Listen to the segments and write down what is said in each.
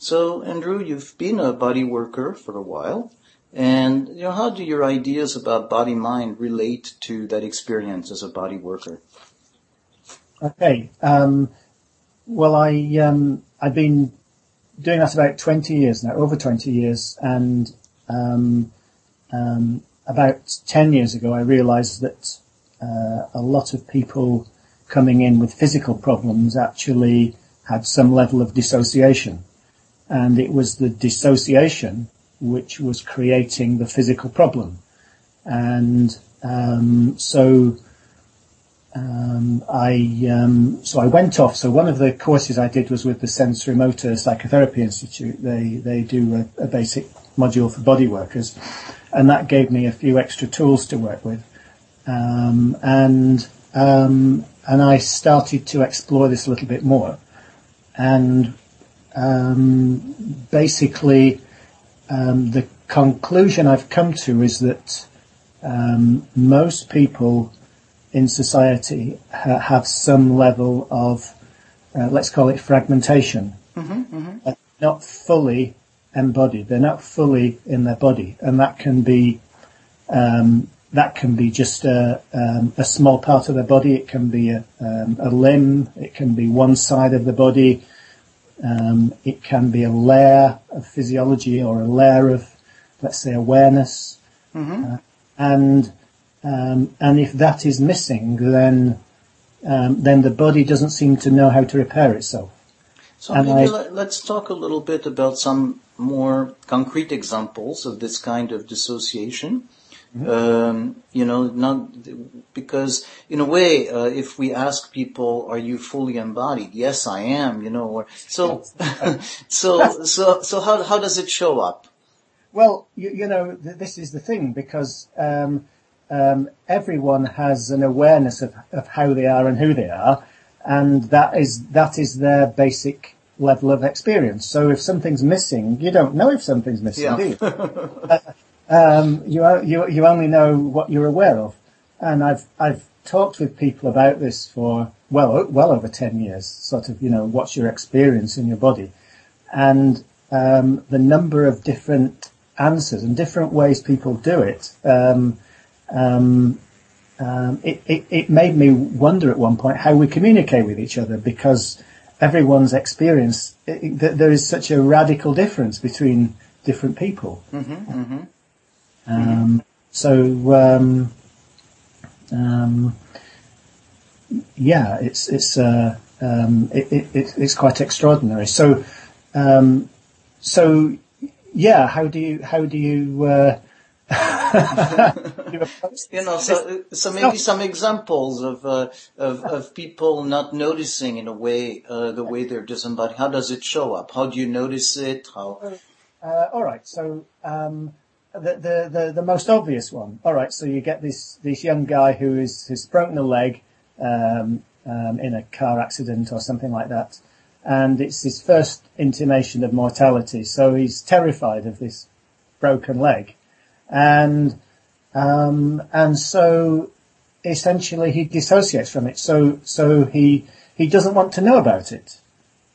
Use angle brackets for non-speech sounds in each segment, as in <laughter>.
So, Andrew, you've been a body worker for a while. And, you know, how do your ideas about body mind relate to that experience as a body worker? Okay. Um, well, I, um, I've been doing that about 20 years now, over 20 years. And, um, um about 10 years ago, I realized that, uh, a lot of people coming in with physical problems actually had some level of dissociation. And it was the dissociation which was creating the physical problem. And um, so um, I um, so I went off. So one of the courses I did was with the Sensorimotor Psychotherapy Institute. They they do a, a basic module for body workers, and that gave me a few extra tools to work with. Um, and um, and I started to explore this a little bit more, and um, basically um, the conclusion I've come to is that um, most people in society ha- have some level of, uh, let's call it fragmentation, mm-hmm, mm-hmm. Not fully embodied. They're not fully in their body, and that can be um, that can be just a, um, a, small part of their body. It can be a, um, a limb. It can be one side of the body. Um, it can be a layer of physiology or a layer of, let's say, awareness. Mm-hmm. Uh, and um, and if that is missing, then um, then the body doesn't seem to know how to repair itself. So and maybe I, let's talk a little bit about some more concrete examples of this kind of dissociation. Mm-hmm. Um, you know, not because in a way, uh, if we ask people, "Are you fully embodied?" Yes, I am. You know, or so, <laughs> so, so, so, how how does it show up? Well, you, you know, th- this is the thing because um, um, everyone has an awareness of, of how they are and who they are, and that is that is their basic level of experience. So if something's missing, you don't know if something's missing, yeah. do you? uh, <laughs> um, you, you, you only know what you're aware of. And I've, I've talked with people about this for well, well over 10 years, sort of, you know, what's your experience in your body? And, um, the number of different answers and different ways people do it, um, um, um it, it, it made me wonder at one point how we communicate with each other because everyone's experience, it, there is such a radical difference between different people. Mm-hmm, mm-hmm. Um, so um, um, yeah, it's it's uh, um, it, it, it's quite extraordinary. So um, so yeah, how do you how do you uh, <laughs> you know, so so maybe some examples of uh, of of people not noticing in a way uh, the way they're disembodied. How does it show up? How do you notice it? How? Uh, all right, so um, the, the, the, the, most obvious one. All right, so you get this, this young guy who is, who's broken a leg, um, um, in a car accident or something like that. And it's his first intimation of mortality. So he's terrified of this broken leg. And, um, and so essentially he dissociates from it. So, so he, he doesn't want to know about it.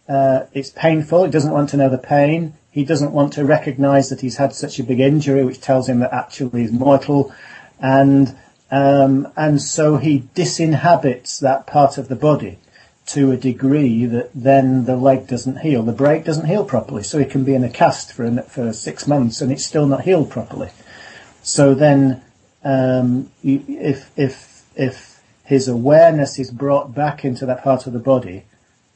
Uh, it's painful. He doesn't want to know the pain. He doesn't want to recognise that he's had such a big injury, which tells him that actually he's mortal, and um, and so he disinhabits that part of the body to a degree that then the leg doesn't heal, the break doesn't heal properly. So he can be in a cast for for six months and it's still not healed properly. So then, um, if if if his awareness is brought back into that part of the body,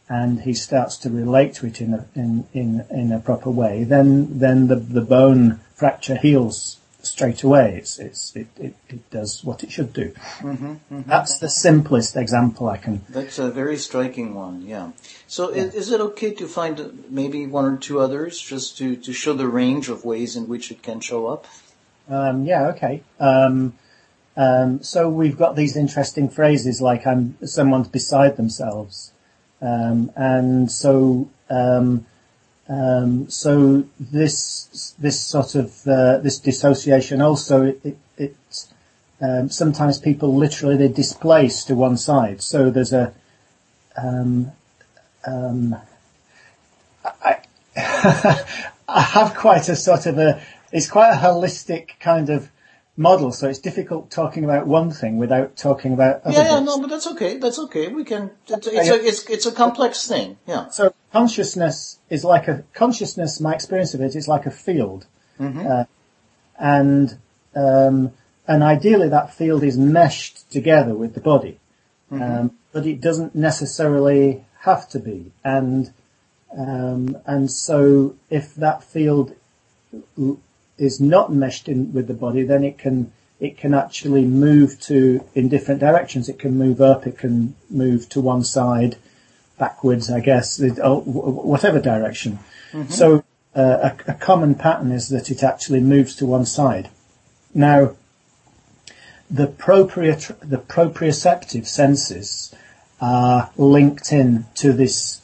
and he starts to relate to it in a, in, in, in a proper way, then, then the, the bone fracture heals straight away. It's, it's, it, it, it does what it should do. Mm-hmm, mm-hmm. That's the simplest example I can. That's a very striking one, yeah. So yeah. Is, is, it okay to find maybe one or two others just to, to show the range of ways in which it can show up? Um, yeah, okay. Um, um, so we've got these interesting phrases like I'm, someone's beside themselves. Um, and so, um, um, so this this sort of uh, this dissociation also it, it, um, sometimes people literally they displace to one side. So there's a um, um, I, <laughs> I have quite a sort of a, it's quite a holistic kind of model, so it's difficult talking about one thing without talking about other Yeah, yeah, no, but that's okay. That's okay. We can. It's, it's, a, it's, it's a complex thing. Yeah. So consciousness is like a consciousness. My experience of it is like a field, uh, and um, and ideally that field is meshed together with the body, um, but it doesn't necessarily have to be. And um, and so if that field l- is not meshed in with the body, then it can it can actually move to in different directions. It can move up. It can move to one side, backwards, I guess, oh, wh- whatever direction. So uh, a, a common pattern is that it actually moves to one side. Now, the propriot- the proprioceptive senses are linked in to this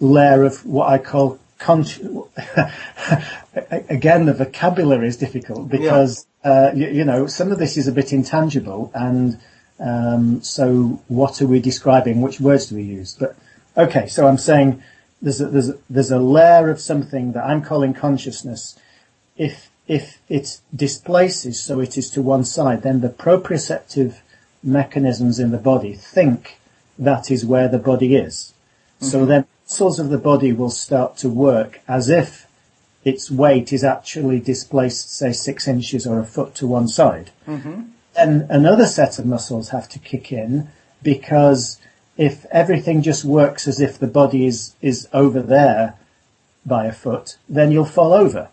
layer of what I call consci- <laughs> again the vocabulary is difficult because uh, you, you know some of this is a bit intangible and um, so what are we describing? Which words do we use? But okay so I'm saying there's a, there's a, there's a layer of something that I'm calling consciousness. If if it displaces so it is to one side then the proprioceptive mechanisms in the body think that is where the body is. So then muscles of the body will start to work as if its weight is actually displaced, say, six inches or a foot to one side. Then another set of muscles have to kick in because if everything just works as if the body is, is over there by a foot, then you'll fall over.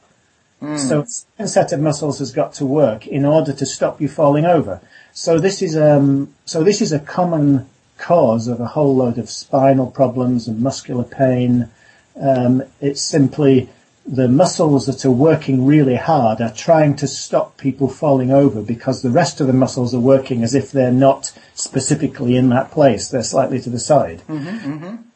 So a set of muscles has got to work in order to stop you falling over. So this is um so this is a common cause of a whole load of spinal problems and muscular pain. Um, it's simply the muscles that are working really hard are trying to stop people falling over because the rest of the muscles are working as if they're not specifically in that place. They're slightly to the side.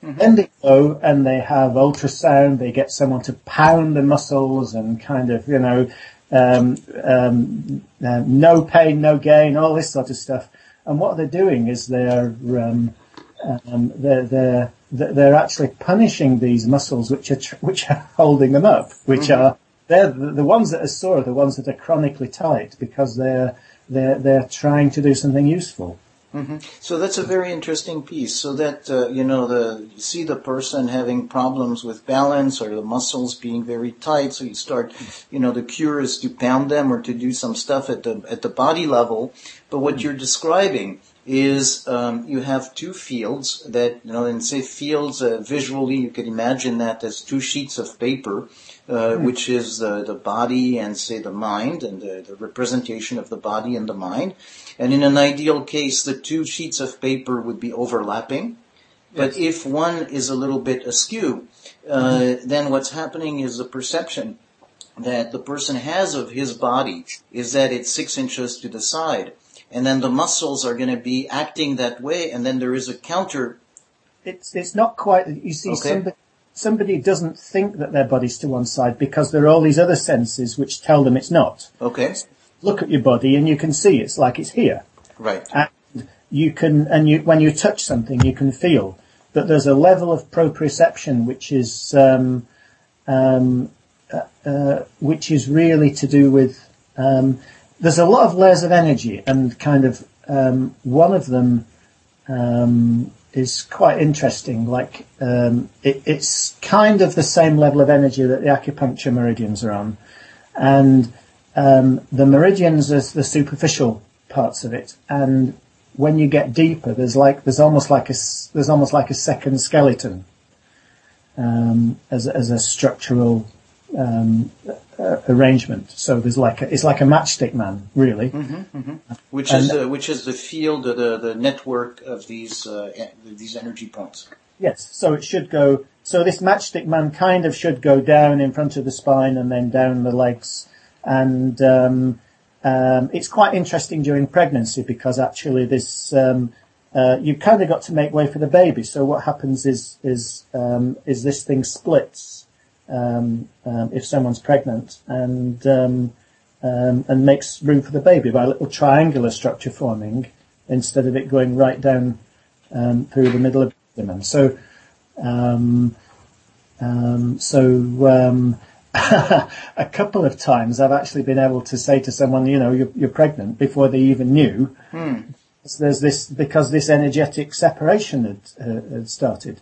Then they go and they have ultrasound. They get someone to pound the muscles and kind of, you know, um, um, uh, no pain, no gain, all this sort of stuff. And what they're doing is they're um, um, they're, they're they're actually punishing these muscles which are tr- which are <laughs> holding them up, which are they're the, the ones that are sore, are the ones that are chronically tight because they're they're they're trying to do something useful. So that's a very interesting piece. So that uh, you know, the you see the person having problems with balance or the muscles being very tight. So you start, you know, the cure is to pound them or to do some stuff at the at the body level. But what you're describing is um, you have two fields that you know, and say fields uh, visually, you could imagine that as two sheets of paper. Uh, which is the, the body and say the mind and the, the representation of the body and the mind. And in an ideal case, the two sheets of paper would be overlapping. But if one is a little bit askew, uh, then what's happening is the perception that the person has of his body is that it's six inches to the side. And then the muscles are going to be acting that way. And then there is a counter. It's it's not quite. You see, Okay. somebody somebody doesn't think that their body's to one side because there are all these other senses which tell them it's not. Okay. Look at your body and you can see it's like it's here. Right. and you can and you when you touch something you can feel that there's a level of proprioception which is um, um, uh, uh, which is really to do with um, there's a lot of layers of energy and kind of um, one of them um, is quite interesting like um, it, it's kind of the same level of energy that the acupuncture meridians are on. And um, the meridians are the superficial parts of it, and when you get deeper, there's like there's almost like a there's almost like a second skeleton um, as a- as a structural um, uh, arrangement. So there's like a, it's like a matchstick man, really. Which is the, which is the field, the the network of these uh, these energy points. Yes. So it should go. So this matchstick man kind of should go down in front of the spine and then down the legs, and um, um, it's quite interesting during pregnancy because actually this um, uh, you've kind of got to make way for the baby. So what happens is is um, is this thing splits um, um, if someone's pregnant and um, um, and makes room for the baby by a little triangular structure forming instead of it going right down um, through the middle of the abdomen. So um, Um, so um, <laughs> a couple of times I've actually been able to say to someone, you know, you're, you're pregnant before they even knew. Hmm. So there's this because this energetic separation had, uh, had started.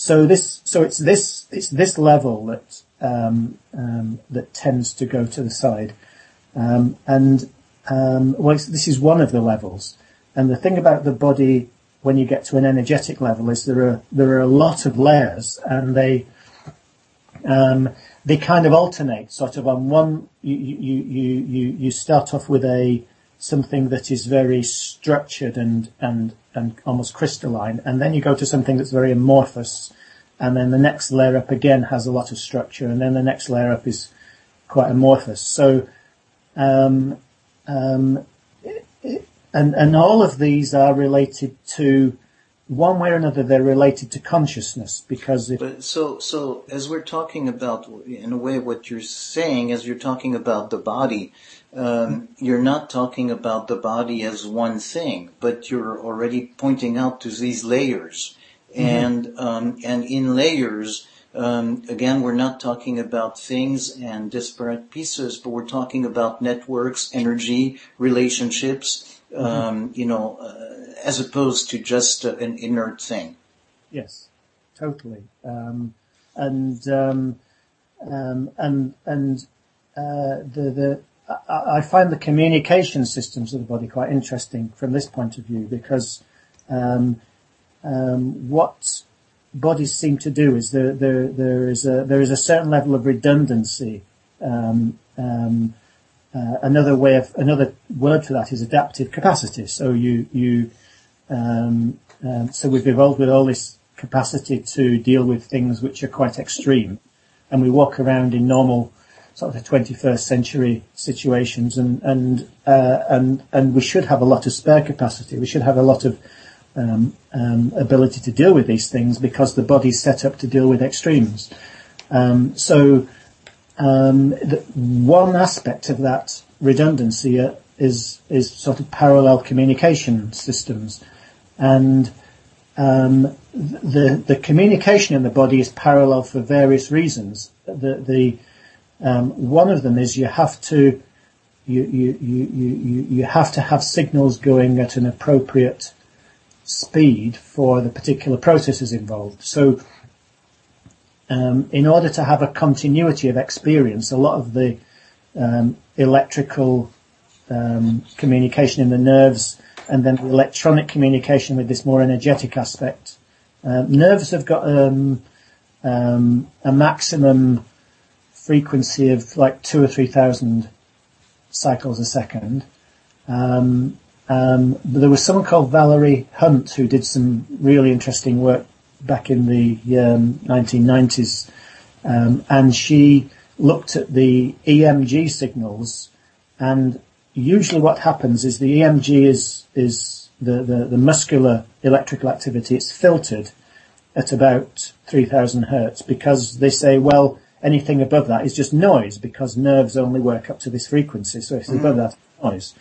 So this, so it's this, it's this level that um, um, that tends to go to the side, um, and um, well, this is one of the levels. And the thing about the body when you get to an energetic level is there are there are a lot of layers, and they um, they kind of alternate. Sort of on one, you you you you you start off with a something that is very structured and and and almost crystalline, and then you go to something that's very amorphous, and then the next layer up again has a lot of structure, and then the next layer up is quite amorphous. So, um, um, and and all of these are related to one way or another, they're related to consciousness because. If so, so as we're talking about, in a way, what you're saying as you're talking about the body, um, you're not talking about the body as one thing, but you're already pointing out to these layers, mm-hmm. and um, and in layers. Um, again, we're not talking about things and disparate pieces, but we're talking about networks, energy, relationships, mm-hmm. Um, you know, uh, as opposed to just uh, an inert thing. Yes, totally. Um, and um, um, and and uh, the the I, find the communication systems of the body quite interesting from this point of view because um, um, what bodies seem to do is there there there is a there is a certain level of redundancy. Um, um, uh, another way of another word for that is adaptive capacity. So you you um, um, so we've evolved with all this capacity to deal with things which are quite extreme, and we walk around in normal sort of 21st century situations, and and uh, and and we should have a lot of spare capacity. We should have a lot of um, um, ability to deal with these things because the body's set up to deal with extremes. Um, so um, the, one aspect of that redundancy uh, is is sort of parallel communication systems and um, the the communication in the body is parallel for various reasons. The the um, one of them is you have to you, you, you, you, you have to have signals going at an appropriate speed for the particular processes involved. So um, in order to have a continuity of experience, a lot of the um, electrical um, communication in the nerves and then the electronic communication with this more energetic aspect. Uh, nerves have got um, um, a maximum frequency of like two or three thousand cycles a second. Um, um there was someone called Valerie Hunt who did some really interesting work back in the 1990s, um, um, and she looked at the EMG signals and usually what happens is the EMG is, is the, the, the muscular electrical activity, it's filtered at about 3000 hertz because they say, well, anything above that is just noise because nerves only work up to this frequency. So if it's mm. above that, noise.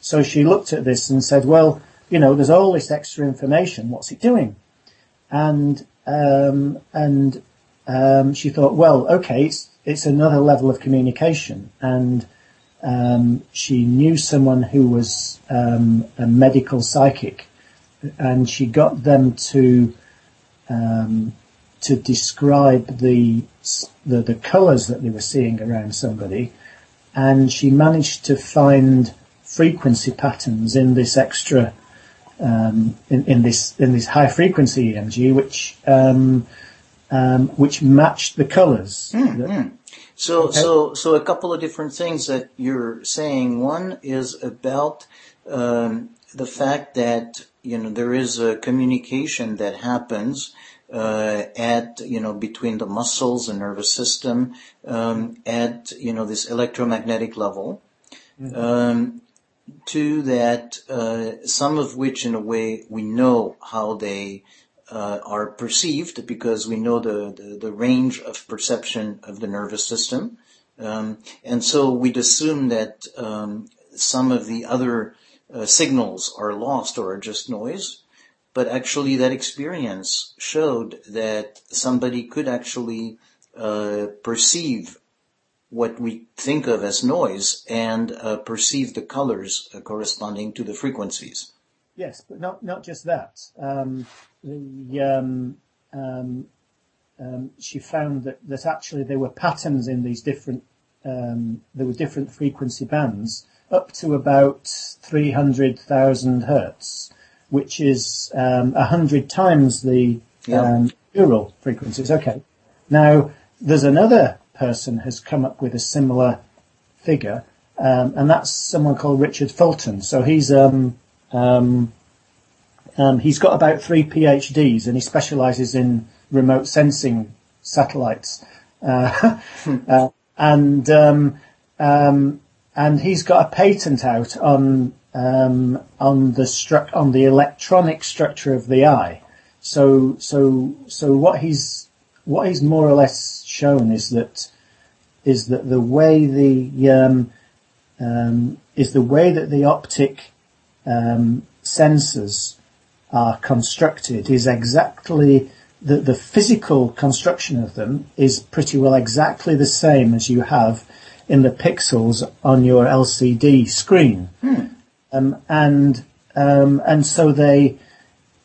So she looked at this and said, well, you know, there's all this extra information. What's it doing? And, um, and, um, she thought, well, okay, it's, it's another level of communication and, um, she knew someone who was um, a medical psychic, and she got them to um, to describe the, the the colours that they were seeing around somebody, and she managed to find frequency patterns in this extra um, in, in, this in this high frequency EMG, which um, um, which matched the colors. Mm-hmm. So, okay. so, so a couple of different things that you're saying. One is about um, the fact that you know there is a communication that happens uh, at you know between the muscles and nervous system um, at you know this electromagnetic level. Mm-hmm. Um, to that, uh, some of which in a way we know how they uh, are perceived because we know the, the, the, range of perception of the nervous system. Um, and so we'd assume that um, some of the other uh, signals are lost or are just noise. But actually that experience showed that somebody could actually uh, perceive what we think of as noise and uh, perceive the colors uh, corresponding to the frequencies. Yes, but not not just that. Um, the um, um, um she found that that actually there were patterns in these different um, there were different frequency bands up to about three hundred thousand hertz, which is um, a hundred times the yeah. neural frequencies. Okay, now there's another person has come up with a similar figure, um, and that's someone called Richard Fulton. So he's um, um, um, he's got about three PhDs, and he specialises in remote sensing satellites, uh, <laughs> uh, and um, um, and he's got a patent out on um, on the stru- on the electronic structure of the eye. So so so what he's what he's more or less shown is that is that the way the um, um, is the way that the optic um, sensors are constructed is exactly the, the physical construction of them is pretty well exactly the same as you have in the pixels on your LCD screen. Hmm. Um, and um, and so they,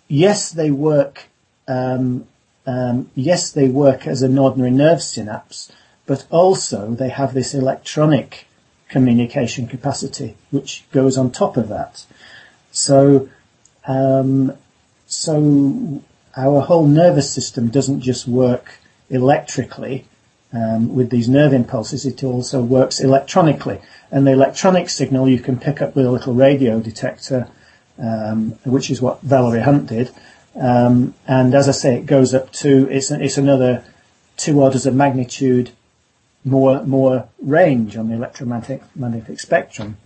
yes, they work um, um, yes, they work as an ordinary nerve synapse, but also they have this electronic communication capacity, which goes on top of that. So, um, so our whole nervous system doesn't just work electrically um, with these nerve impulses; it also works electronically. And the electronic signal you can pick up with a little radio detector, um, which is what Valerie Hunt did. Um, and as I say, it goes up to it's it's another two orders of magnitude more more range on the electromagnetic magnetic spectrum.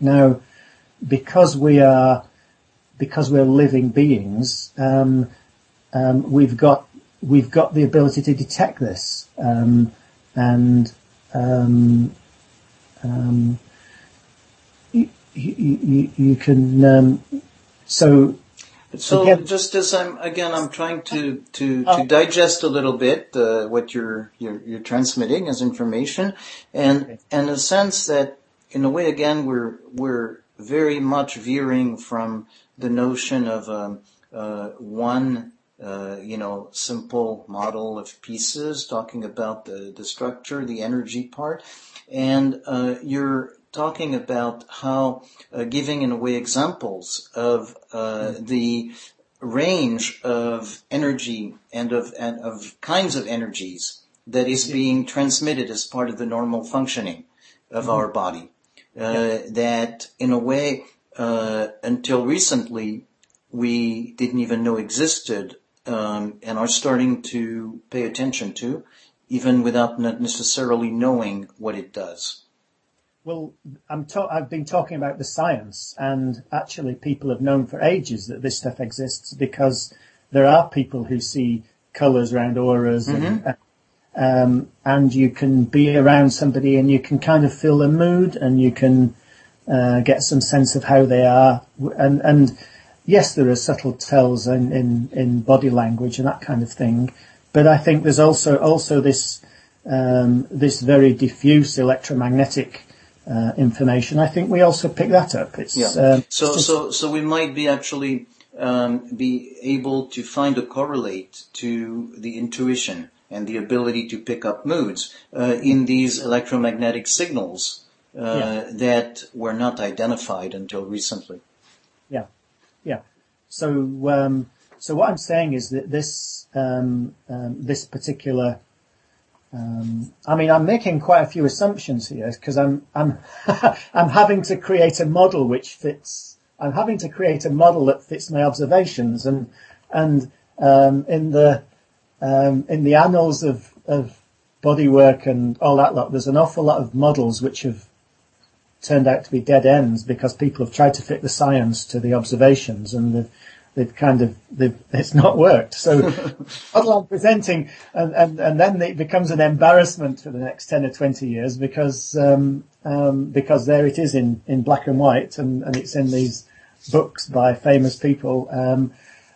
Now, because we are because we're living beings, um, um, we've got we've got the ability to detect this, um, and um, um, you, you, you, can so so again, just as I'm again, I'm trying to to, to uh, digest a little bit uh, what you're, you're you're transmitting as information, and okay. and a sense that in a way again we're we're very much veering from the notion of um, uh, one uh, you know simple model of pieces, talking about the the structure, the energy part, and uh, you're talking about how uh, giving in a way examples of uh, the range of energy and of and of kinds of energies that is being transmitted as part of the normal functioning of mm-hmm. our body. Uh, that in a way, uh, until recently, we didn't even know existed um, and are starting to pay attention to, even without necessarily knowing what it does. Well, I'm ta- I've been talking about the science, and actually, people have known for ages that this stuff exists because there are people who see colours around auras, mm-hmm. and, um, and you can be around somebody and you can kind of feel their mood, and you can uh, get some sense of how they are, and and yes, there are subtle tells in, in in body language and that kind of thing, but I think there's also also this um, this very diffuse electromagnetic uh, information, I think we also pick that up. It's, yeah. Uh, so, just... so, so we might be actually um, be able to find a correlate to the intuition and the ability to pick up moods uh, in these electromagnetic signals uh, yeah. that were not identified until recently. Yeah. So, um, so what I'm saying is that this um, um this particular um, I mean, I'm making quite a few assumptions here because I'm I'm <laughs> I'm having to create a model which fits. I'm having to create a model that fits my observations, and and um, in the in the annals of of bodywork and all that lot, there's an awful lot of models which have turned out to be dead ends because people have tried to fit the science to the observations, and the they've kind of they've, <laughs> it's not worked. So <laughs> model I'm presenting, and, and, and then it becomes an embarrassment for the next ten or twenty years because um, um, because there it is in, in black and white, and, and it's in these books by famous people. Um,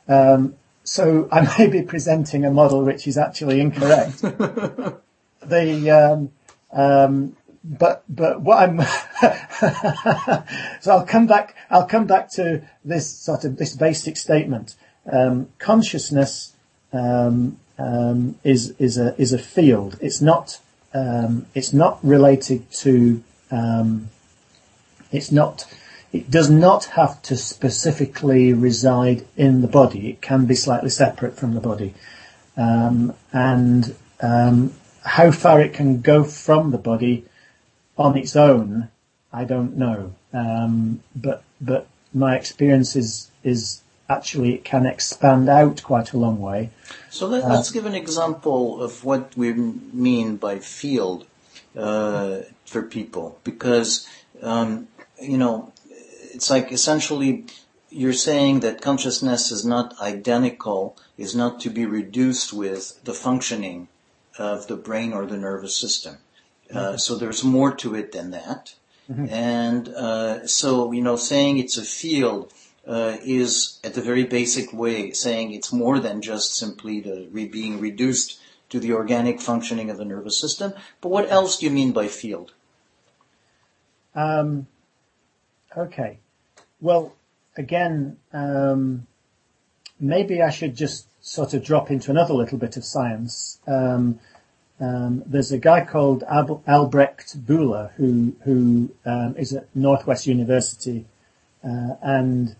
um so I may be presenting a model which is actually incorrect. <laughs> the um, um, but but what I'm <laughs> so I'll come back I'll come back to this sort of this basic statement. Um, consciousness um, um, is is a is a field. It's not um, it's not related to it's not it does not have to specifically reside in the body. It can be slightly separate from the body. Um, and um, how far it can go from the body on its own, I don't know. Um, but but my experience is is actually it can expand out quite a long way. So let, us uh, give an example of what we mean by field uh, for people, because um, you know it's like essentially you're saying that consciousness is not identical, is not to be reduced with the functioning of the brain or the nervous system. Uh, so there's more to it than that. Mm-hmm. And uh, so, you know, saying it's a field uh, is at the very basic way saying it's more than just simply the re- being reduced to the organic functioning of the nervous system. But what else do you mean by field? Um, Okay. Well, again, um, maybe I should just sort of drop into another little bit of science. Um, um, there's a guy called Al- Albrecht Bühler who who um, is at Northwest University, uh, and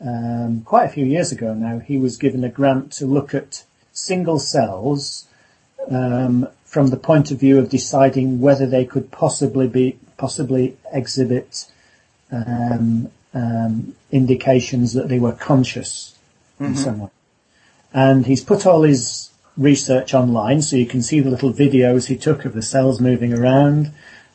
um, quite a few years ago now, he was given a grant to look at single cells um, from the point of view of deciding whether they could possibly be possibly exhibit um, um, indications that they were conscious mm-hmm. in some way. And he's put all his research online, so you can see the little videos he took of the cells moving around.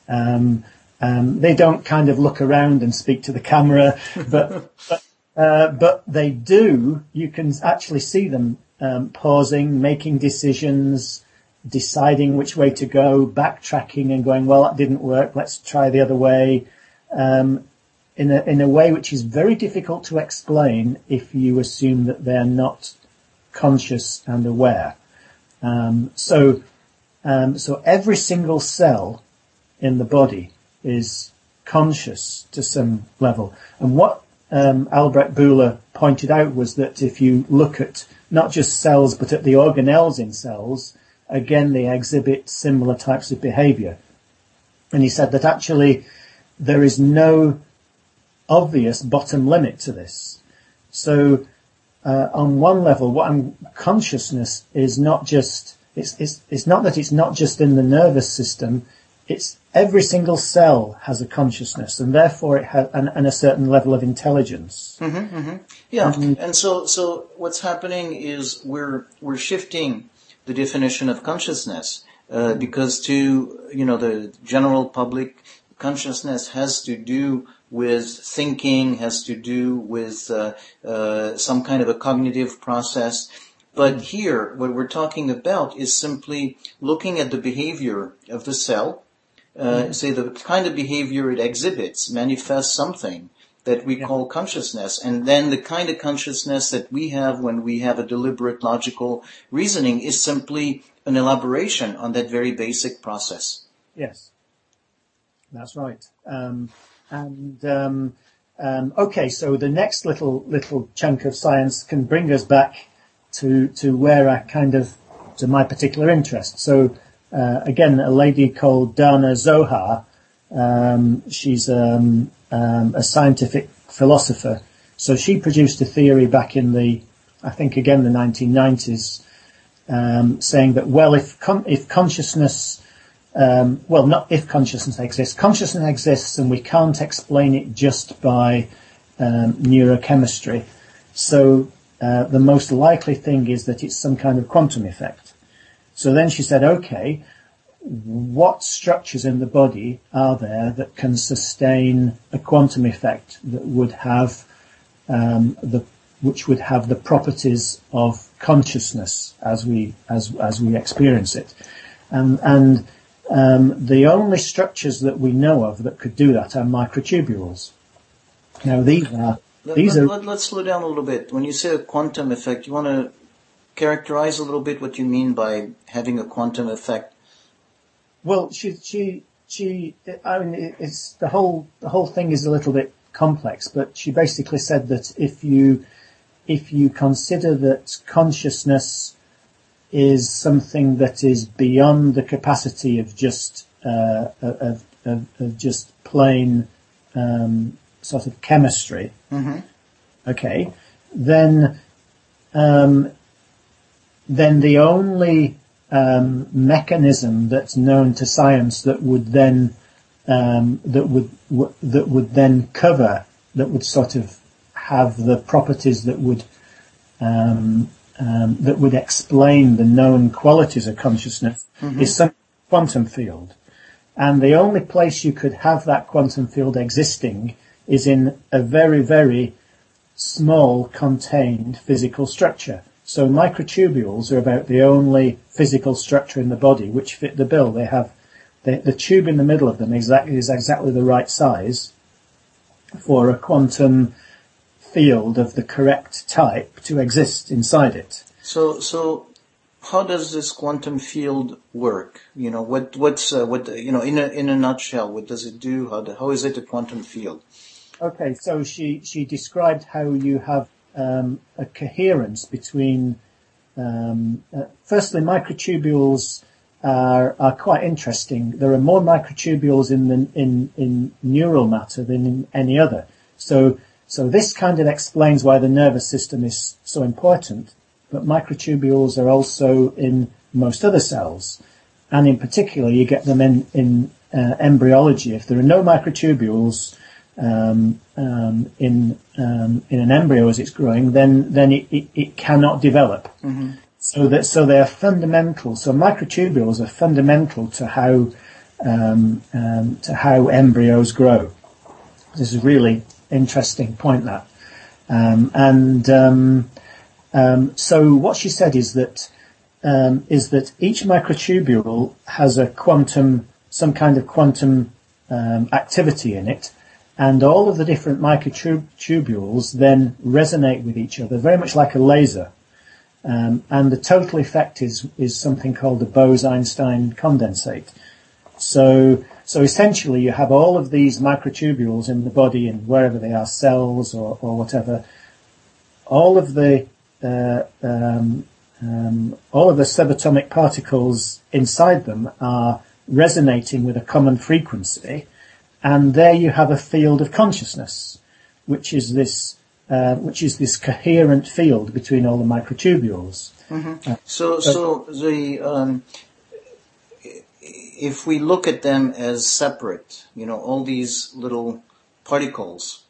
Um, um they don't kind of look around and speak to the camera, <laughs> but but, uh, but they do. You can actually see them um, pausing, making decisions, deciding which way to go, backtracking and going, well, that didn't work. Let's try the other way. Um, in a, in a way which is very difficult to explain if you assume that they're not conscious and aware. Um, so, um, so every single cell in the body is conscious to some level. And what um, Albrecht Bühler pointed out was that if you look at not just cells but at the organelles in cells, again they exhibit similar types of behaviour. And he said that actually there is no obvious bottom limit to this. So uh, on one level, what I'm consciousness is not just it's, it's it's not that it's not just in the nervous system. It's every single cell has a consciousness, and therefore it has and, and a certain level of intelligence. Mm-hmm, mm-hmm. Yeah, um, and so so what's happening is we're we're shifting the definition of consciousness uh, because to you know the general public, consciousness has to do with thinking, has to do with uh, uh, some kind of a cognitive process. But here, what we're talking about is simply looking at the behavior of the cell, uh, mm-hmm. say the kind of behavior it exhibits, manifests something that we yeah. call consciousness, and then the kind of consciousness that we have when we have a deliberate logical reasoning is simply an elaboration on that very basic process. Yes, that's right. Um, and um, um, okay, so the next little little chunk of science can bring us back to to where I kind of to my particular interest. So uh, again, a lady called Danah Zohar. Um, she's um, um, a scientific philosopher. So she produced a theory back in the, I think again the 1990s, um, saying that well, if con- if consciousness um, well, not if consciousness exists. Consciousness exists, and we can't explain it just by um, neurochemistry. So uh, the most likely thing is that it's some kind of quantum effect. So then she said, okay, what structures in the body are there that can sustain a quantum effect that would have um, the which would have the properties of consciousness as we as as we experience it, and and um, the only structures that we know of that could do that are microtubules. Now these are these let, are. Let, us slow down a little bit. When you say a quantum effect, you want to characterize a little bit what you mean by having a quantum effect? Well, she, she, she, I mean, it's the whole, the whole thing is a little bit complex, but she basically said that if you, if you consider that consciousness is something that is beyond the capacity of just, uh, of, of, of just plain, um, sort of chemistry, Mm-hmm. okay, then, um, then the only um, mechanism that's known to science that would then um, that would w- that would then cover that would sort of have the properties that would um, um, that would explain the known qualities of consciousness is some quantum field, and the only place you could have that quantum field existing is in a very very small contained physical structure. So microtubules are about the only physical structure in the body which fit the bill. They have the, the tube in the middle of them exactly is exactly the right size for a quantum field of the correct type to exist inside it. So, so how does this quantum field work? You know, what, what's, uh, what, you know, in a, in a nutshell, what does it do? How, do, how is it a quantum field? Okay, so she, she described how you have um, a coherence between, um, uh, firstly, microtubules are, are quite interesting. There are more microtubules in, the, in, in neural matter than in any other. So, so this kind of explains why the nervous system is so important, but microtubules are also in most other cells. And in particular, you get them in, in uh, embryology. If there are no microtubules, um, um, in um, in an embryo as it's growing, then then it, it, it cannot develop. So that so they are fundamental. So microtubules are fundamental to how um, um, to how embryos grow. This is really interesting point that. Um, and um, um, so what she said is that um, is that each microtubule has a quantum, some kind of quantum um, activity in it, and all of the different microtubules then resonate with each other, very much like a laser. Um, and the total effect is is something called the Bose-Einstein condensate. So so essentially, you have all of these microtubules in the body, and wherever they are, cells or, or whatever. All of the uh, um, um, all of the subatomic particles inside them are resonating with a common frequency, and there you have a field of consciousness, which is this uh, which is this coherent field between all the microtubules. So, so the, um, if we look at them as separate, you know, all these little particles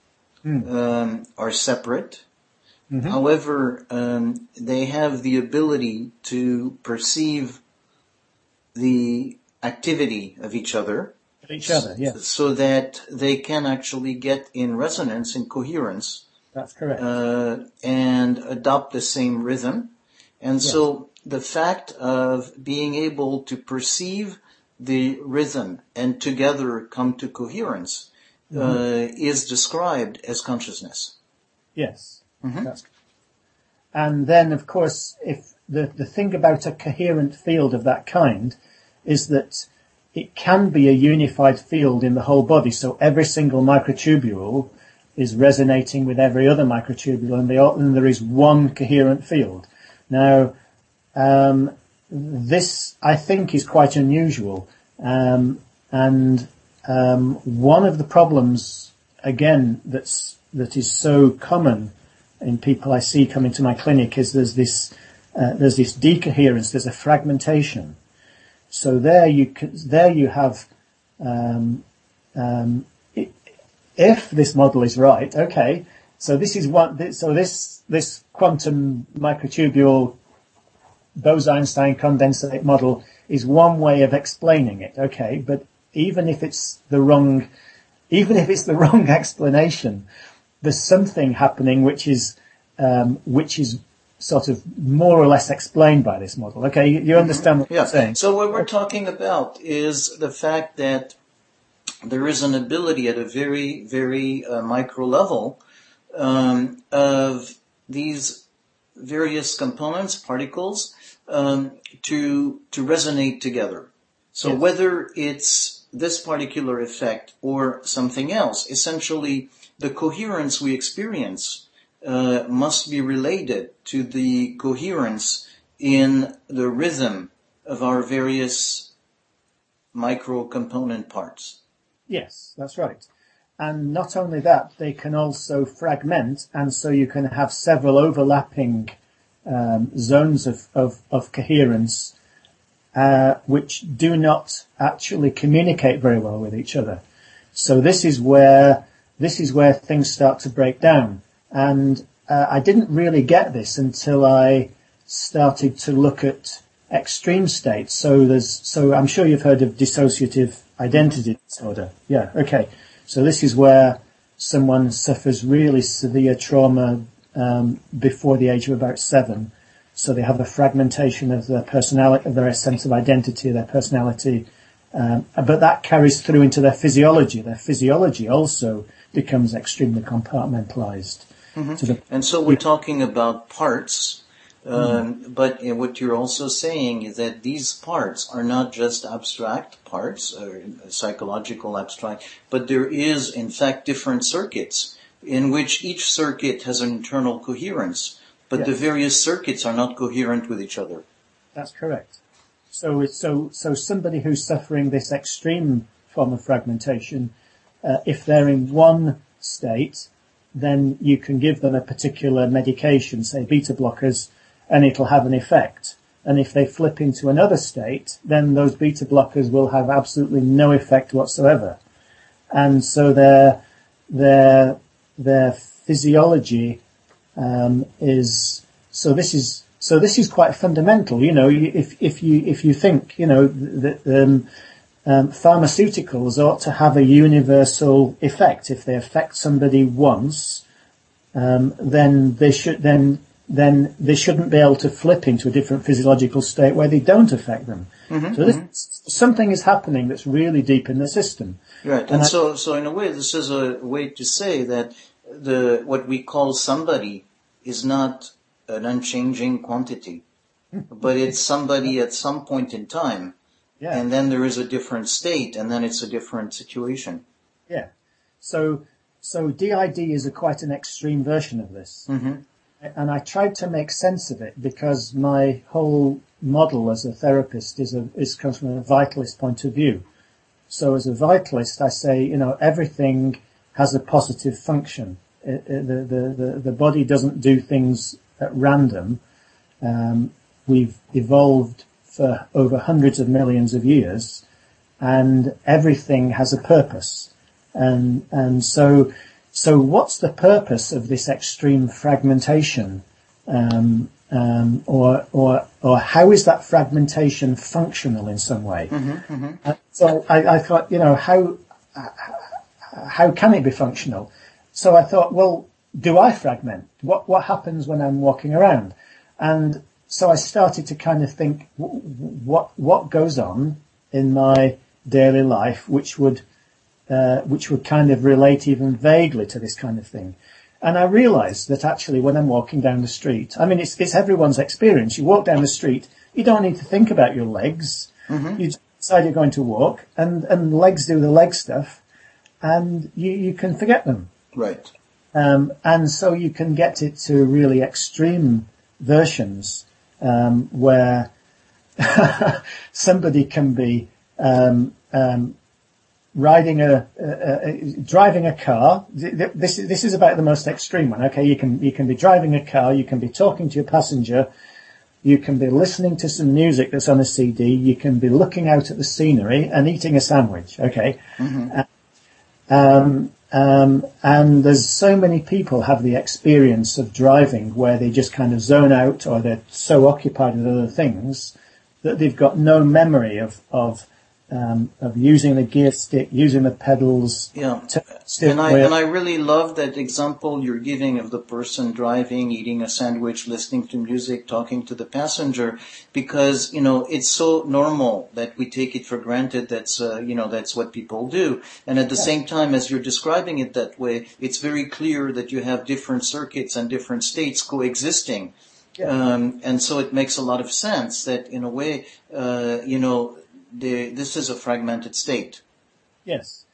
um, are separate. However, um, they have the ability to perceive the activity of each other Each other, yes, so that they can actually get in resonance, in coherence, that's correct. uh, and adopt the same rhythm. And so the fact of being able to perceive the rhythm and together come to coherence uh, is described as consciousness. Yes. That's and then, of course, if the, the thing about a coherent field of that kind is that it can be a unified field in the whole body. So every single microtubule is resonating with every other microtubule and, they all, and there is one coherent field. Now, um, this I think is quite unusual. Um, and um, one of the problems, again, that's that is so common in people I see coming to my clinic is there's this uh, there's this decoherence, there's a fragmentation. So there you there you have um, um, i- if this model is right, okay. So this is one. So this this quantum microtubule Bose-Einstein condensate model is one way of explaining it, okay. But even if it's the wrong, even if it's the <laughs> wrong explanation, there's something happening which is um, which is sort of more or less explained by this model. Okay, you, you understand what Yeah. I'm saying? So what we're talking about is the fact that there is an ability at a very, very uh, micro level um, of these various components, particles, um, to to resonate together. So yes. whether it's this particular effect or something else, essentially the coherence we experience uh, must be related to the coherence in the rhythm of our various micro component parts. Yes, that's right. And not only that, they can also fragment, and so you can have several overlapping um, zones of, of, of coherence uh, which do not actually communicate very well with each other. So this is where this is where things start to break down. And uh, I didn't really get this until I started to look at extreme states. So there's so I'm sure you've heard of dissociative identity disorder. Yeah, okay. So this is where someone suffers really severe trauma um, before the age of about seven. So they have a fragmentation of their personality, of their sense of identity, their personality, um, but that carries through into their physiology. Their physiology also becomes extremely compartmentalized. Mm-hmm. The, and so we're talking about parts, um, mm. but what you're also saying is that these parts are not just abstract parts, or psychological abstract, but there is in fact different circuits in which each circuit has an internal coherence, but yes. the various circuits are not coherent with each other. That's correct. So, so, so somebody who's suffering this extreme form of fragmentation, uh, if they're in one state, then you can give them a particular medication, say beta blockers, and it'll have an effect. And if they flip into another state, then those beta blockers will have absolutely no effect whatsoever. And so their, their their physiology um, is so this is so this is quite fundamental. You know, if if you if you think you know that um, um, pharmaceuticals ought to have a universal effect. If they affect somebody once, um, then they should then then they shouldn't be able to flip into a different physiological state where they don't affect them. Mm-hmm, so this, mm-hmm. something is happening that's really deep in the system. Right, and, and so so in a way, this is a way to say that the what we call somebody is not an unchanging quantity, <laughs> but it's somebody at some point in time, yeah. and then there is a different state, and then it's a different situation. Yeah. So so DID is a quite an extreme version of this. Mm-hmm. And I tried to make sense of it because my whole model as a therapist is a, is comes from a vitalist point of view. So as a vitalist, I say, you know, everything has a positive function. It, it, the, the, the, the, body doesn't do things at random. Um, we've evolved for over hundreds of millions of years and everything has a purpose. And, and so, so what's the purpose of this extreme fragmentation? Um, um, or or or how is that fragmentation functional in some way? Mm-hmm, mm-hmm. Uh, so I, I, thought, you know, how how can it be functional? So I thought, well, do I fragment? What what happens when I'm walking around? And so I started to kind of think, what what goes on in my daily life, which would uh, which would kind of relate even vaguely to this kind of thing. And I realised that actually when I'm walking down the street, I mean, it's, it's everyone's experience. You walk down the street, you don't need to think about your legs. Mm-hmm. You decide you're going to walk and, and legs do the leg stuff and you, you can forget them. Right. Um, and so you can get it to really extreme versions, um, where <laughs> somebody can be, um, um riding a, a, a, driving a car. This this is about the most extreme one. Okay, you can you can be driving a car, you can be talking to your passenger, you can be listening to some music that's on a CD, you can be looking out at the scenery and eating a sandwich. Okay, mm-hmm. um, um, and there's so many people have the experience of driving where they just kind of zone out or they're so occupied with other things that they've got no memory of of um, of using the gear stick, using the pedals. Yeah, and I and I really love that example you're giving of the person driving, eating a sandwich, listening to music, talking to the passenger, because you know it's so normal that we take it for granted. That's uh, you know that's what people do, and at the yeah. same time as you're describing it that way, it's very clear that you have different circuits and different states coexisting Yeah. Um, and so it makes a lot of sense that in a way, uh, you know, the, this is a fragmented state. Yes.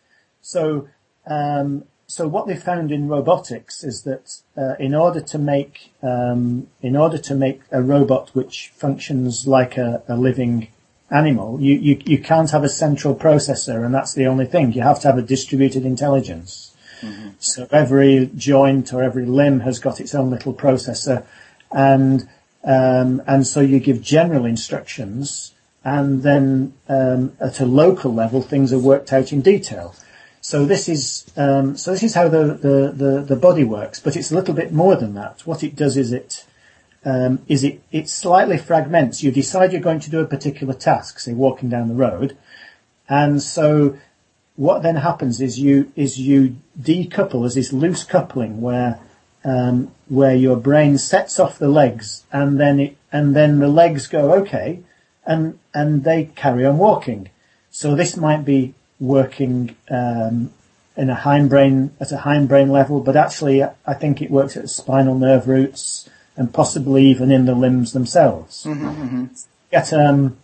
So, um, so what they found in robotics is that uh, in order to make um, in order to make a robot which functions like a, a living animal, you, you you can't have a central processor, and that's the only thing. You have to have a distributed intelligence. Mm-hmm. So every joint or every limb has got its own little processor, and um, and so you give general instructions, and then um, at a local level things are worked out in detail. So this is um, so this is how the, the, the, the, body works, but it's a little bit more than that. What it does is it um, is it it slightly fragments. You decide you're going to do a particular task, say walking down the road, and so what then happens is you is you decouple There's this loose coupling where um, where your brain sets off the legs and then it and then the legs go okay and and they carry on walking. So this might be working um, in a hindbrain at a hindbrain level, but actually I think it works at spinal nerve roots and possibly even in the limbs themselves. Mm-hmm, mm-hmm. Get um,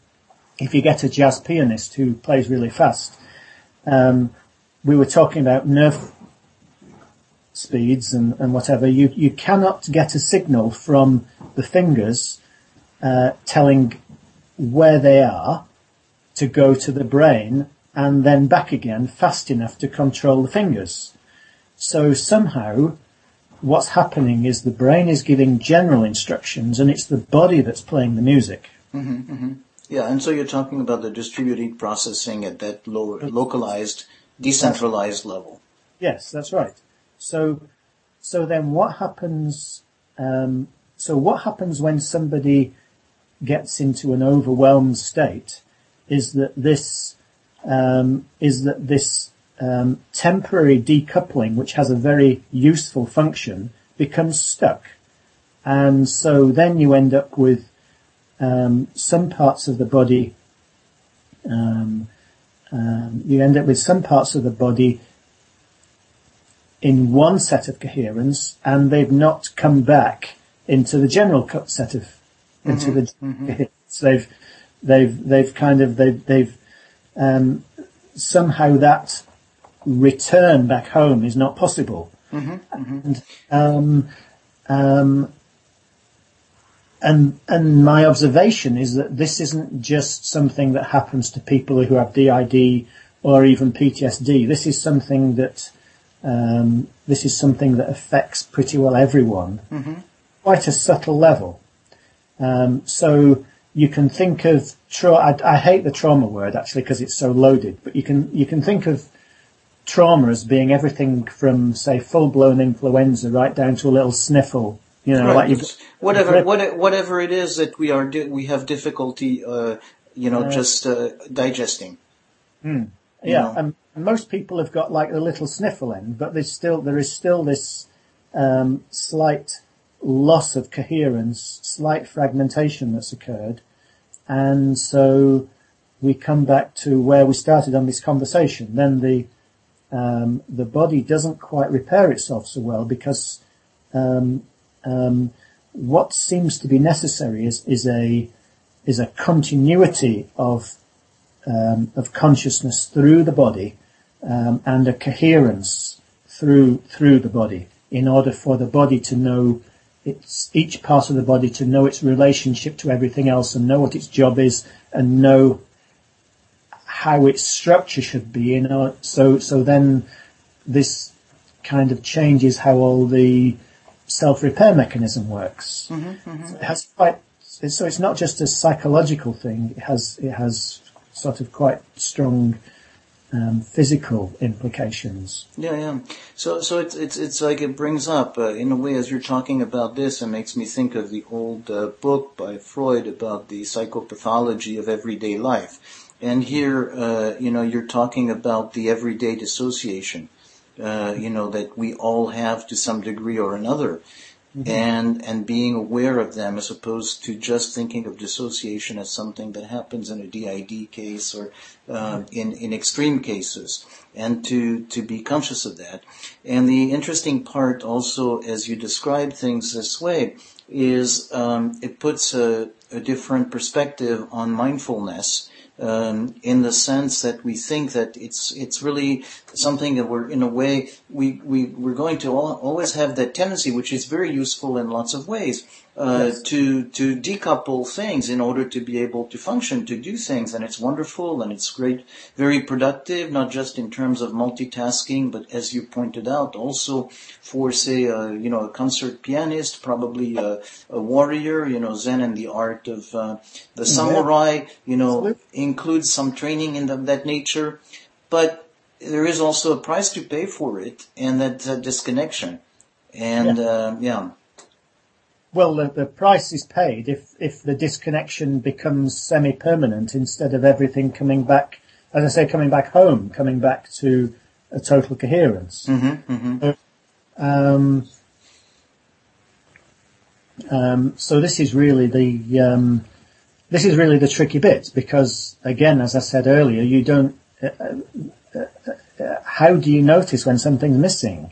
if you get a jazz pianist who plays really fast, um, we were talking about nerve speeds and, and whatever. You you cannot get a signal from the fingers uh, telling where they are to go to the brain and then back again fast enough to control the fingers. So somehow what's happening is the brain is giving general instructions and it's the body that's playing the music. Mm-hmm, mm-hmm. Yeah, and so you're talking about the distributed processing at that lower, localized, decentralized level. Yes, that's right. So, so then what happens, um, so what happens when somebody gets into an overwhelmed state is that this um, is that this um, temporary decoupling, which has a very useful function, becomes stuck, and so then you end up with um, some parts of the body. Um, um, you end up with some parts of the body in one set of coherence, and they've not come back into the general set of into mm-hmm. the. Mm-hmm. So they've they've they've kind of they've they've um, somehow that return back home is not possible. Mm-hmm, mm-hmm. And, um, um, and and my observation is that this isn't just something that happens to people who have DID or even PTSD. This is something that um, this is something that affects pretty well everyone, mm-hmm. quite a subtle level. Um, so you can think of tra- I, I hate the trauma word actually because it's so loaded, but you can you can think of trauma as being everything from say full blown influenza right down to a little sniffle. You know, right. like whatever whatever it is that we are we have difficulty, uh, you know, uh, just uh, digesting. Hmm. Yeah, and, and, most people have got like a little sniffle in, but there's still there is still this um, slight loss of coherence, slight fragmentation that's occurred, and so we come back to where we started on this conversation. Then the um, the body doesn't quite repair itself so well because um, um, what seems to be necessary is, is a is a continuity of um, of consciousness through the body um, and a coherence through through the body in order for the body to know it's each part of the body to know its relationship to everything else and know what its job is and know how its structure should be. You know, so so then this kind of changes how all the self repair mechanism works. Mm-hmm, mm-hmm. So it has quite so it's not just a psychological thing. It has it has sort of quite strong um, physical implications. Yeah, yeah. So, so it's it's it's like it brings up uh, in a way as you're talking about this, it makes me think of the old uh, book by Freud about the psychopathology of everyday life. And here, uh, you know, you're talking about the everyday dissociation, uh, you know, that we all have to some degree or another. Mm-hmm. and and being aware of them as opposed to just thinking of dissociation as something that happens in a DID case or uh, in in extreme cases, and to to be conscious of that. And the interesting part also, as you describe things this way, is um, it puts a, a different perspective on mindfulness um, in the sense that we think that it's it's really something that we're in a way we we we're going to all, always have that tendency, which is very useful in lots of ways, uh, yes. to to decouple things in order to be able to function, to do things, and it's wonderful and it's great, very productive, not just in terms of multitasking, but as you pointed out, also for say a, you know a concert pianist, probably a, a warrior, you know Zen and the art of uh, the samurai, you know, includes some training in the, that nature, but there is also a price to pay for it, and that, that disconnection, and yeah. Uh, yeah. Well, the, the price is paid if, if the disconnection becomes semi-permanent instead of everything coming back, as I say, coming back home, coming back to a total coherence. Mm-hmm, mm-hmm. So, um, um, so this is really the um, this is really the tricky bit because, again, as I said earlier, you don't. Uh, uh, uh, how do you notice when something's missing?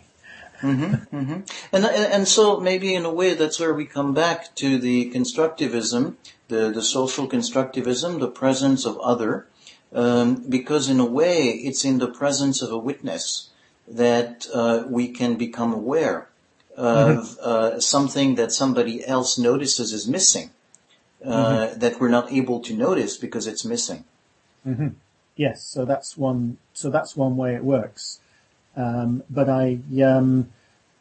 Mm-hmm, mm-hmm. And and so maybe in a way that's where we come back to the constructivism, the the social constructivism, the presence of other, um, because in a way it's in the presence of a witness that uh, we can become aware of mm-hmm. uh, something that somebody else notices is missing, uh, mm-hmm. that we're not able to notice because it's missing. Mm-hmm. Yes, so that's one. So that's one way it works. Um, but I, um,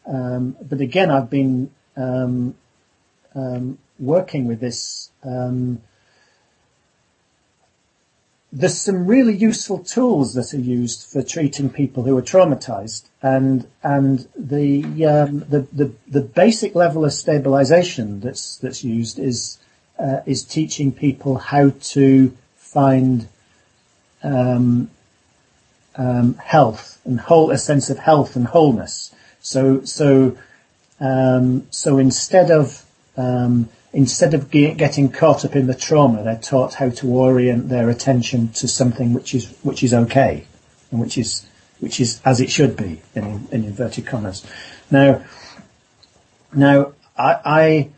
um, but again, I've been um, um, working with this. Um, there's some really useful tools that are used for treating people who are traumatized, and and the the, the the basic level of stabilization that's that's used is uh, is teaching people how to find um, um, health and whole, a sense of health and wholeness. So, so, um, so instead of, um, instead of ge- getting caught up in the trauma, they're taught how to orient their attention to something which is, which is okay and which is, which is as it should be in, in inverted commas. Now, now, I,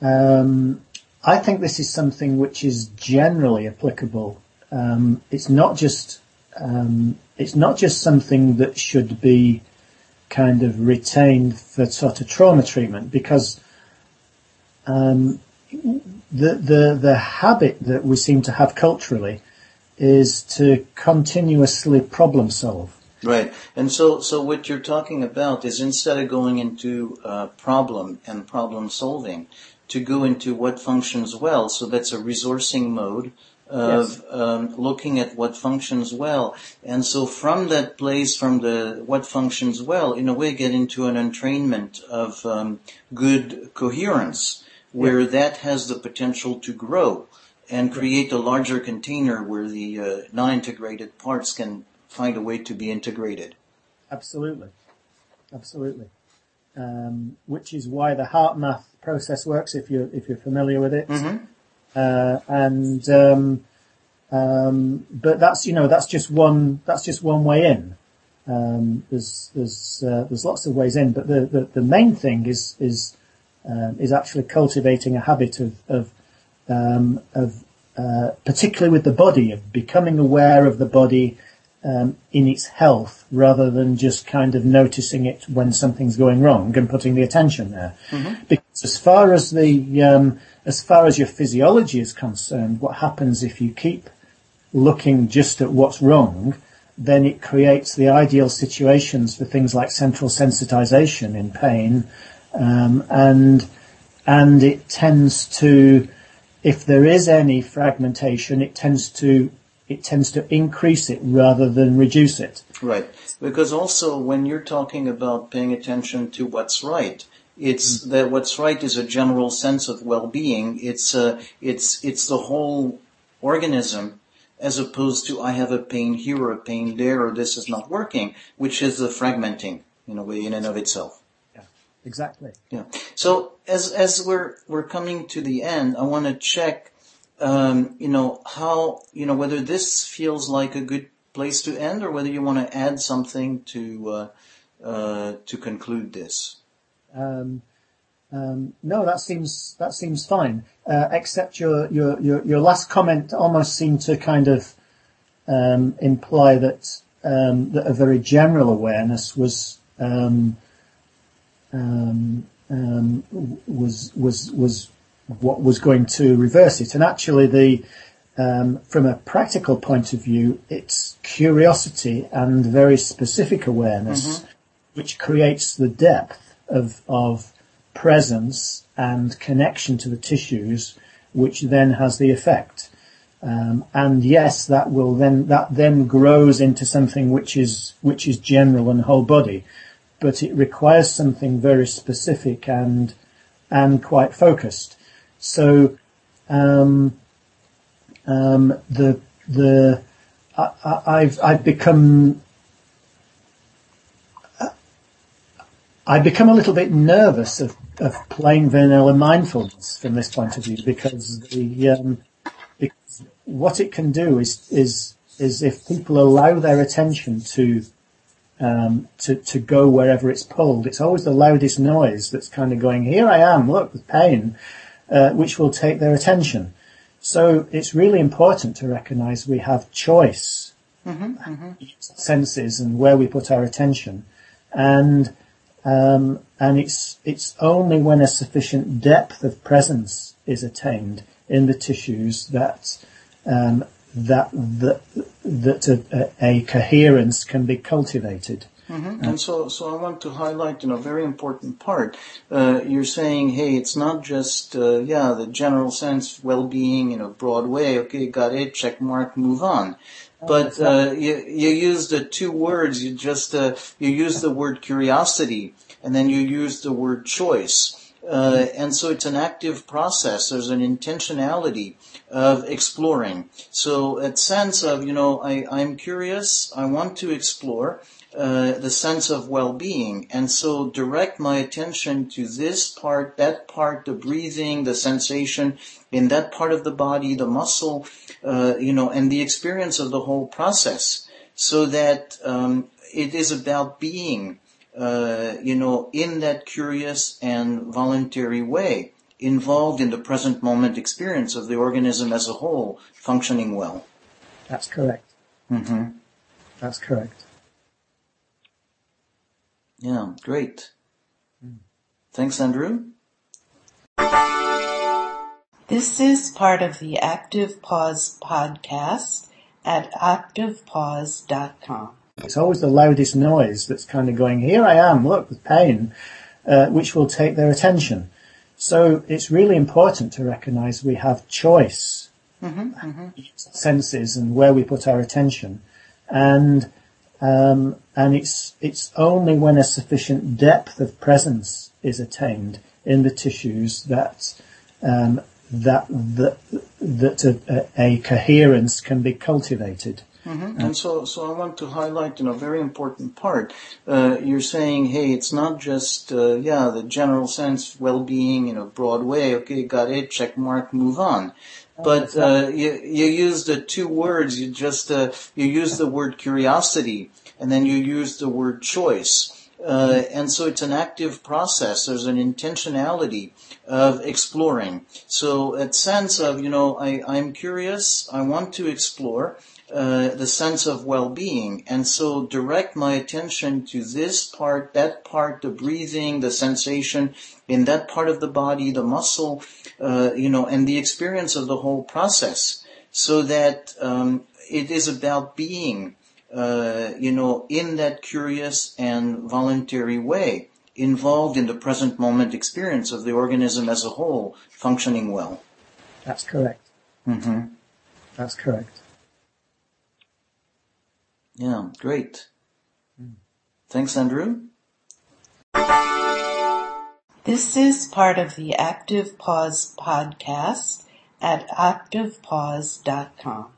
I, um, I think this is something which is generally applicable. Um, it's not just um, it's not just something that should be kind of retained for sort of trauma treatment because um, the the the habit that we seem to have culturally is to continuously problem solve. Right, and so so what you're talking about is instead of going into uh, problem and problem solving, to go into what functions well. So that's a resourcing mode of yes. um, looking at what functions well. And so from that place, from the what functions well, in a way get into an entrainment of um, good coherence where yeah. that has the potential to grow and create a larger container where the uh, non-integrated parts can find a way to be integrated. Absolutely. Absolutely. Um, which is why the HeartMath process works if you're, if you're familiar with it. Mm-hmm. Uh, and um, um, but that's you know that's just one that's just one way in. Um, there's there's uh, there's lots of ways in, but the the, the main thing is is um, is actually cultivating a habit of of um, of uh, particularly with the body of becoming aware of the body um, in its health rather than just kind of noticing it when something's going wrong and putting the attention there. Mm-hmm. Because as far as the um, as far as your physiology is concerned, what happens if you keep looking just at what's wrong, then it creates the ideal situations for things like central sensitization in pain, um, and and it tends to, if there is any fragmentation, it tends to it tends to increase it rather than reduce it. Right. Because also when you're talking about paying attention to what's right, it's that what's right is a general sense of well-being. It's uh, it's it's the whole organism as opposed to I have a pain here or a pain there or this is not working, which is the fragmenting in a way in and of itself. Yeah. Exactly. Yeah. So as as we're we're coming to the end, I want to check, um, you know, how you know whether this feels like a good place to end, or whether you want to add something to uh, uh, to conclude this. Um, um, no, that seems that seems fine. Uh, except your, your your your last comment almost seemed to kind of um, imply that um, that a very general awareness was um, um, um, was was was what was going to reverse it. And actually, the um, from a practical point of view, it's curiosity and very specific awareness mm-hmm. which creates the depth of of presence and connection to the tissues, which then has the effect. Um, and yes, that will then that then grows into something which is which is general and whole body but it requires something very specific and and quite focused. So um, um, the the I, have I've become I've become a little bit nervous of, of plain vanilla mindfulness from this point of view because the um, because what it can do is is is if people allow their attention to um, to to go wherever it's pulled. It's always the loudest noise that's kind of going, "Here I am, look, with pain," uh, which will take their attention. So it's really important to recognise we have choice, mm-hmm, mm-hmm. senses, and where we put our attention, and um, and it's it's only when a sufficient depth of presence is attained in the tissues that um, that that that a, a coherence can be cultivated. Mm-hmm. And so, so I want to highlight, you know, a very important part. Uh, you're saying, hey, it's not just, uh, yeah, the general sense, well-being, you know, broad way. Okay, got it. Check mark. Move on. But uh, you you use the two words. You just uh, you use the word curiosity, and then you use the word choice. Uh, and so it's an active process. There's an intentionality of exploring. So a sense of, you know, I, I'm curious, I want to explore, uh, the sense of well-being and so direct my attention to this part, that part, the breathing, the sensation in that part of the body, the muscle, uh, you know, and the experience of the whole process so that um, it is about being uh, you know, in that curious and voluntary way, involved in the present moment experience of the organism as a whole, functioning well. That's correct. Mm-hmm. That's correct. Yeah, great. Mm. Thanks, Andrew. This is part of the Active Pause podcast at activepause.com. It's always the loudest noise that's kind of going, here I am, look, with pain, uh, which will take their attention. So it's really important to recognize we have choice, mm-hmm, mm-hmm. senses and where we put our attention. And, um, and it's, it's only when a sufficient depth of presence is attained in the tissues that, um, that, that, that a, a coherence can be cultivated. Mm-hmm. And so, so I want to highlight, you know, a very important part. Uh, you're saying, hey, it's not just, uh, yeah, the general sense, well-being, you know, broad way. Okay, got it. Check mark. Move on. But uh, you you use the two words. You just uh, you use the word curiosity, and then you use the word choice. Uh, and so it's an active process. There's an intentionality of exploring. So a sense of, you know, I, I'm curious, I want to explore, uh, the sense of well-being and so direct my attention to this part, that part, the breathing, the sensation in that part of the body, the muscle, uh, you know, and the experience of the whole process so that um, it is about being, uh, you know, in that curious and voluntary way involved in the present moment experience of the organism as a whole functioning well. That's correct. Mm-hmm. That's correct. Yeah, great. Thanks, Andrew. This is part of the Active Pause podcast at activepause.com.